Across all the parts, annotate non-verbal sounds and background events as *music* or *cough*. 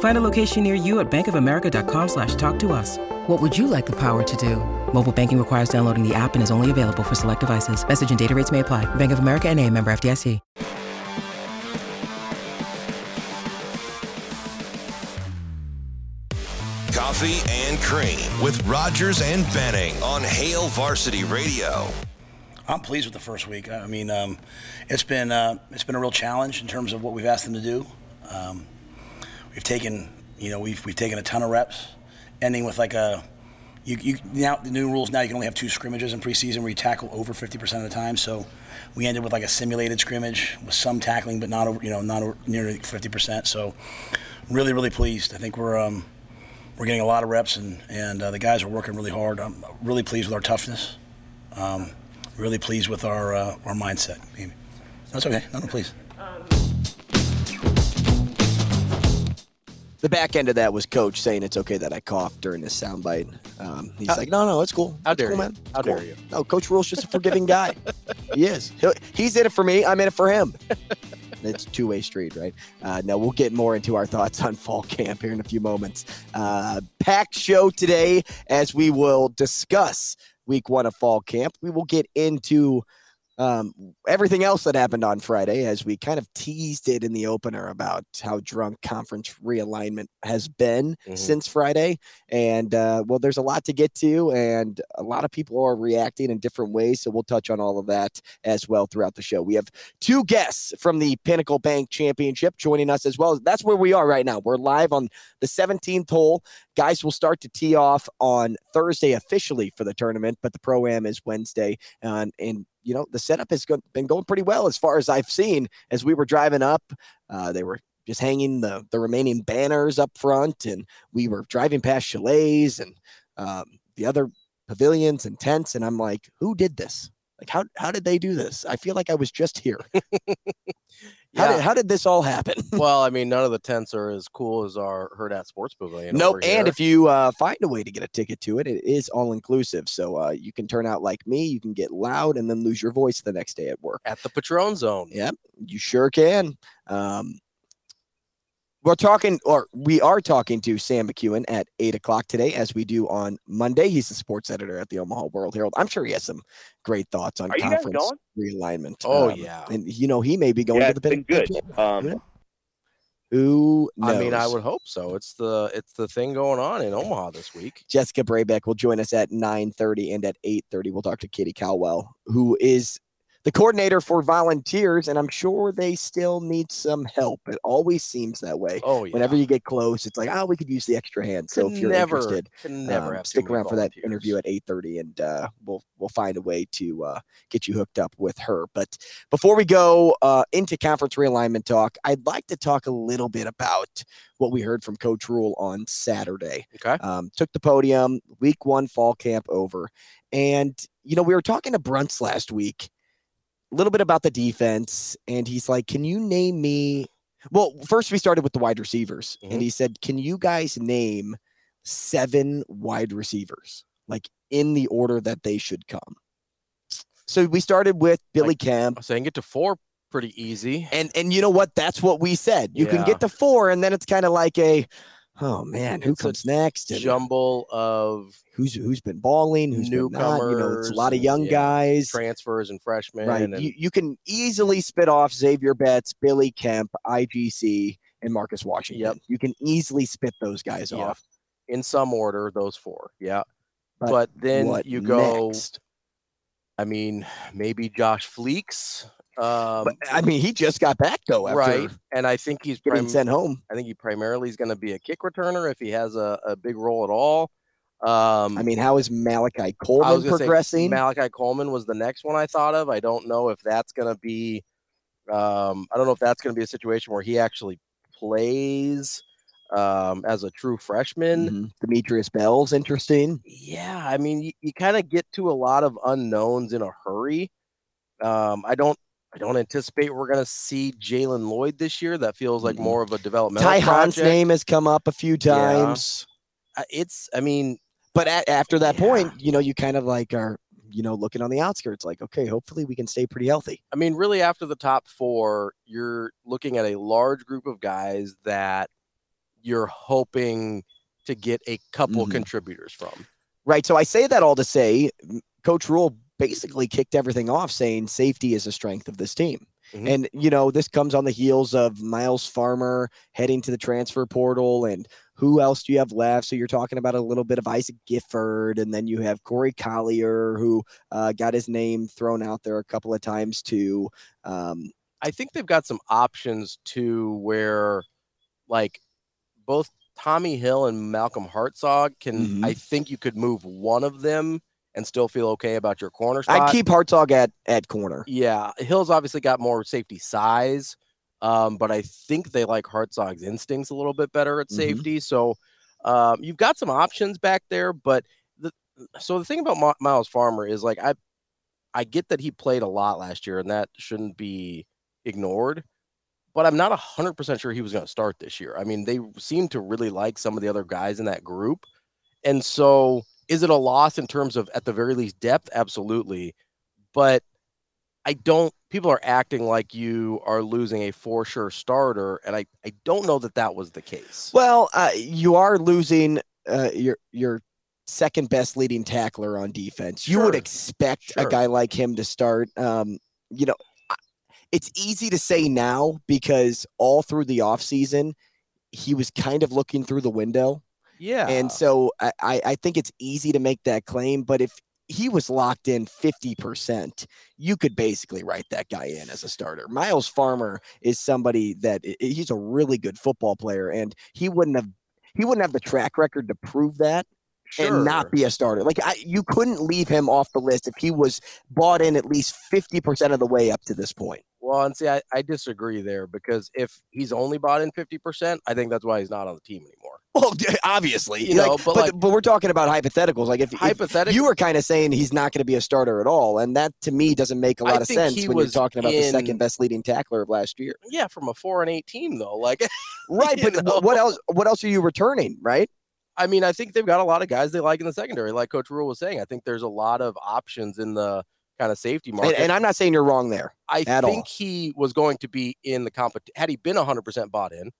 Find a location near you at bankofamerica.com slash talk to us. What would you like the power to do? Mobile banking requires downloading the app and is only available for select devices. Message and data rates may apply. Bank of America and a member FDIC. Coffee and Cream with Rogers and Benning on Hail Varsity Radio. I'm pleased with the first week. I mean, um, it's been uh, it's been a real challenge in terms of what we've asked them to do. Um, we've taken you know we've we've taken a ton of reps, ending with like a you, you now the new rules now you can only have two scrimmages in preseason where you tackle over 50% of the time. So we ended with like a simulated scrimmage with some tackling, but not over you know not over, nearly 50%. So really really pleased. I think we're um, we're getting a lot of reps and and uh, the guys are working really hard. I'm really pleased with our toughness. Um, really pleased with our uh, our mindset. That's okay. No, no, please. The back end of that was Coach saying it's okay that I coughed during this soundbite. Um, he's How- like, no, no, it's cool. How It's dare cool, you. man. It's How cool." dare you. No, Coach Rhule's just a forgiving guy. *laughs* he is. He'll, he's in it for me. I'm in it for him. it's two way street, right? Uh, no, we'll get more into our thoughts on fall camp here in a few moments. Uh, packed show today as we will discuss week one of fall camp. We will get into um, everything else that happened on Friday as we kind of teased it in the opener about how drunk conference realignment has been Mhm. since Friday. And uh, well, there's a lot to get to, and a lot of people are reacting in different ways. So we'll touch on all of that as well throughout the show. We have two guests from the Pinnacle Bank Championship joining us as well. That's where we are right now. We're live on the 17th hole. Guys will start to tee off on Thursday officially for the tournament, but the pro am is Wednesday. And, and you know, the setup has been going pretty well as far as I've seen. As we were driving up, uh, they were just hanging the, the remaining banners up front, and we were driving past chalets and um, the other pavilions and tents. And I'm like, who did this? Like, how, how did they do this? I feel like I was just here. *laughs* How, Yeah. did, how did this all happen? *laughs* well, I mean, none of the tents are as cool as our Hurrdat Sports Pavilion. Nope. And if you uh, find a way to get a ticket to it, it is all inclusive. So uh, you can turn out like me, you can get loud and then lose your voice the next day at work. at the Patron Zone, Yep, you sure can. Um, we're talking, or we are talking to Sam McKewon at eight o'clock today, as we do on Monday. He's the sports editor at the Omaha World Herald. I'm sure he has some great thoughts on Are conference realignment. Oh, Um, yeah. and you know he may be going yeah, to the been Big good. Championship. Um, Who knows? I mean, I would hope so. It's the it's the thing going on in Omaha this week. Jessica Brabeck will join us at 9:30 and at 8:30 we'll talk to Katie Caldwell, who is the coordinator for volunteers, and I'm sure they still need some help. It always seems that way. Oh yeah. Whenever you get close, it's like, oh, we could use the extra hand. So Could if you're never, interested, never um, stick around for that interview at 8:30, and uh, we'll we'll find a way to uh, get you hooked up with her. But before we go uh, into conference realignment talk, I'd like to talk a little bit about what we heard from Coach Rhule on Saturday Okay. um, took the podium, week one fall camp over. And, you know, we were talking to Bruntz last week, little bit about the defense. And he's like, Can you name me? Well, first we started with the wide receivers. Mhm. And he said, Can you guys name seven wide receivers, like in the order that they should come? So we started with Billy Kemp. So I can get to four pretty easy. And and you know what? That's what we said. You can get to four, and then it's kind of like a oh man, who comes next? And Jumble of who's who's been balling, who's been not. You know, it's a lot of young and, yeah, guys. transfers and freshmen. Right. And You, you can easily spit off Zavier Betts, Billy Kemp, IGC, and Marcus Washington. Yep. You can easily spit those guys Yep. off. in some order, those four. Yeah. But But, then you go. next? I mean, maybe Josh Fleeks. Um, But I mean, he just got back though after right. And I think he's getting prim- sent home. I think he primarily is going to be a kick returner if he has a, a big role at all. Um, I mean, how is Malachi Coleman was gonna say progressing? Malachi Coleman was the next one I thought of. I don't know if that's going to be. Um, I don't know if that's going to be a situation where he actually plays um, as a true freshman. Mhm. Demetrius Bell's interesting. Yeah, I mean, you, you kind of get to a lot of unknowns in a hurry. Um, I don't I don't anticipate we're going to see Jaylen Lloyd this year. That feels like more of a developmental. Ty Hahn's name has come up a few times. Uh, It's, I mean, But at, after that Yeah. point, you know, you kind of like are, you know, looking on the outskirts, like, okay, hopefully we can stay pretty healthy. I mean, really, after the top four, you're looking at a large group of guys that you're hoping to get a couple Mhm. contributors from. Right. So I say that all to say, Coach Rhule basically kicked everything off saying safety is a strength of this team. Mhm. And, you know, this comes on the heels of Myles Farmer heading to the transfer portal. And who else do you have left? So you're talking about a little bit of Isaac Gifford. And then you have Corey Collier, who uh, got his name thrown out there a couple of times too. Um, I think they've got some options too, where like both Tommy Hill and Malcolm Hartzog can. I think you could move one of them and still feel okay about your corner spot. I'd keep Hartzog at, at corner. Yeah, Hill's obviously got more safety size, um, but I think they like Hartzog's instincts a little bit better at Mhm. safety. So um, you've got some options back there, but the so the thing about Mi- Myles Farmer is like I I get that he played a lot last year, and that shouldn't be ignored. But I'm not hundred percent sure he was going to start this year. I mean, they seem to really like some of the other guys in that group, and so is it a loss in terms of at the very least depth? Absolutely, but I don't. People are acting like you are losing a for sure starter, and I I don't know that that was the case. Well, uh, you are losing uh, your your second best leading tackler on defense. You would Sure. expect a guy like him to start. Um, you know, it's easy to say now because all through the offseason, he was kind of looking through the window. Yeah, And so I, I think it's easy to make that claim. But if he was locked in 50%, you could basically write that guy in as a starter. Myles Farmer is somebody that he's a really good football player, and he wouldn't have he wouldn't have the track record to prove that and not be a starter. Like I, you couldn't leave him off the list if he was bought in at least 50% of the way up to this point. Well, and see, I, I disagree there because if he's only bought in 50%, I think that's why he's not on the team anymore. Well, *laughs* obviously, You like, know, but but, but, like- we're talking about hypotheticals. Like if, Hypothetically, you were kind of saying he's not going to be a starter at all, and that to me doesn't make a lot of sense when you're talking about the second best leading tackler of last year. yeah, from a four and eight team though. Like, *laughs* Right, but know? what else? What else are you returning? Right? I mean, I think they've got a lot of guys they like in the secondary. Like Coach Rhule was saying, I think there's a lot of options in the kind of safety And, market. and I'm not saying you're wrong there. I think all. he was going to be in the competition. Had he been 100% bought in,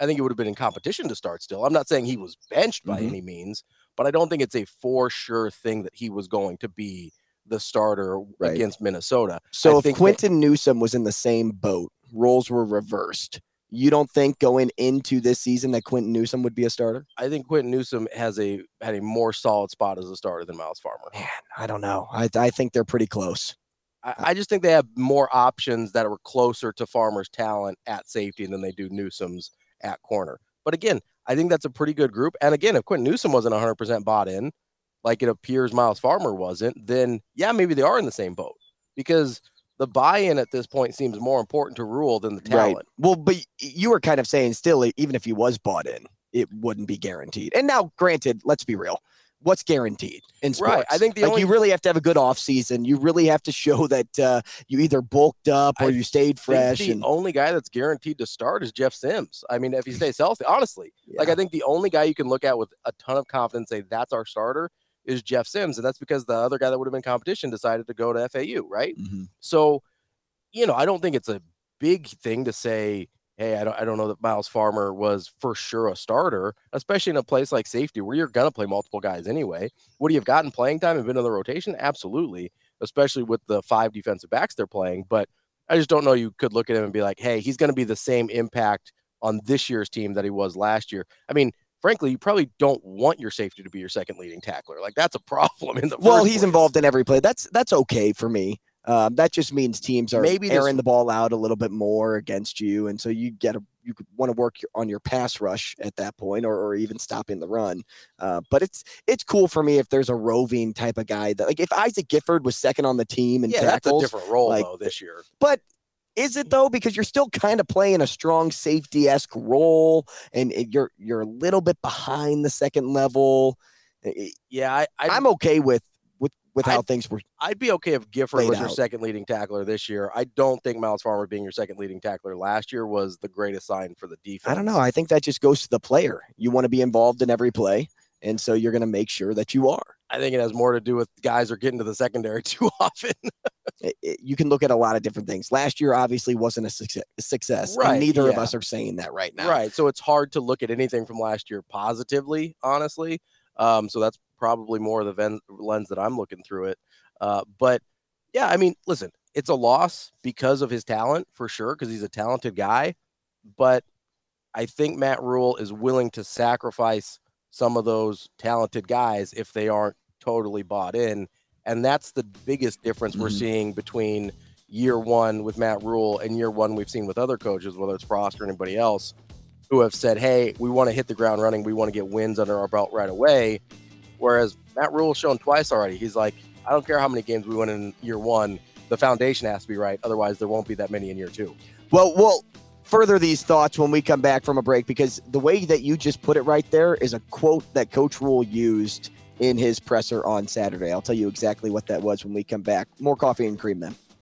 I think he would have been in competition to start still. I'm not saying he was benched by Mhm. any means, but I don't think it's a for sure thing that he was going to be the starter Right. against Minnesota. So if think that- Quinton Newsome was in the same boat, roles were reversed. You don't think going into this season that Quinton Newsome would be a starter? I think Quinton Newsome has a had a more solid spot as a starter than Myles Farmer. Man, I don't know. I, I think they're pretty close. I, I just think they have more options that are closer to Farmer's talent at safety than they do Newsome's at corner. But again, I think that's a pretty good group. And again, if Quinton Newsome wasn't 100% bought in, like it appears Myles Farmer wasn't, then yeah, maybe they are in the same boat because the buy-in at this point seems more important to Rhule than the talent. Well, but you were kind of saying still, even if he was bought in, it wouldn't be guaranteed. And now, granted, let's be real. What's guaranteed in sports? Right, I think the like only- you really have to have a good off season. You really have to show that uh, you either bulked up or I you stayed I think fresh. the And only guy that's guaranteed to start is Jeff Sims. I mean, if he stays healthy, honestly, like I think the only guy you can look at with a ton of confidence say that's our starter is Jeff Sims, and that's because the other guy that would have been competition decided to go to FAU, right? Mhm. So, you know, I don't think it's a big thing to say, hey, I don't, I don't know that Myles Farmer was for sure a starter, especially in a place like safety where you're gonna play multiple guys anyway. Would he have gotten playing time and been in the rotation? Absolutely, especially with the five defensive backs they're playing. But I just don't know. You could look at him and be like, hey, he's going to be the same impact on this year's team that he was last year. I mean, frankly, you probably don't want your safety to be your second leading tackler. Like that's a *laughs* problem in the well, he's place. involved in every play. That's that's okay for me. Um, that just means teams are Maybe this- airing the ball out a little bit more against you, and so you get a you want to work your, on your pass rush at that point, or, or even stopping the run. Uh, but it's it's cool for me if there's a roving type of guy that like if Isaac Gifford was second on the team and Yeah, that's a different role like, though this year. but is it though? Because you're still kind of playing a strong safety esque role, and you're you're a little bit behind the second level. Yeah, I, I I'm okay with with how I- things were. I'd be okay if Gifford was your out. second leading tackler this year. I don't think Myles Farmer being your second leading tackler last year was the greatest sign for the defense. I don't know. I think that just goes to the player. You want to be involved in every play, and so you're going to make sure that you are. I think it has more to do with guys are getting to the secondary *laughs* too often. it- it- you can look at a lot of different things. Last year obviously wasn't a success, success Right, and neither of us are saying that right now. Right. So it's hard to look at anything from last year positively, honestly. Um, so that's probably more of the ven- lens that I'm looking through it. Uh, but yeah, I mean, listen, it's a loss because of his talent for sure, because he's a talented guy. But I think Matt Rhule is willing to sacrifice some of those talented guys if they aren't totally bought in. And that's the biggest difference we're Mhm. seeing between year one with Matt Rhule and year one we've seen with other coaches, whether it's Frost or anybody else, who have said, hey, we want to hit the ground running. We want to get wins under our belt right away. Whereas Matt Rhule's shown twice already. He's like, I don't care how many games we win in year one. The foundation has to be right. Otherwise, there won't be that many in year two. Well, we'll further these thoughts when we come back from a break because the way that you just put it right there is a quote that Coach Rhule used in his presser on Saturday. I'll tell you exactly what that was when we come back. More coffee and cream then.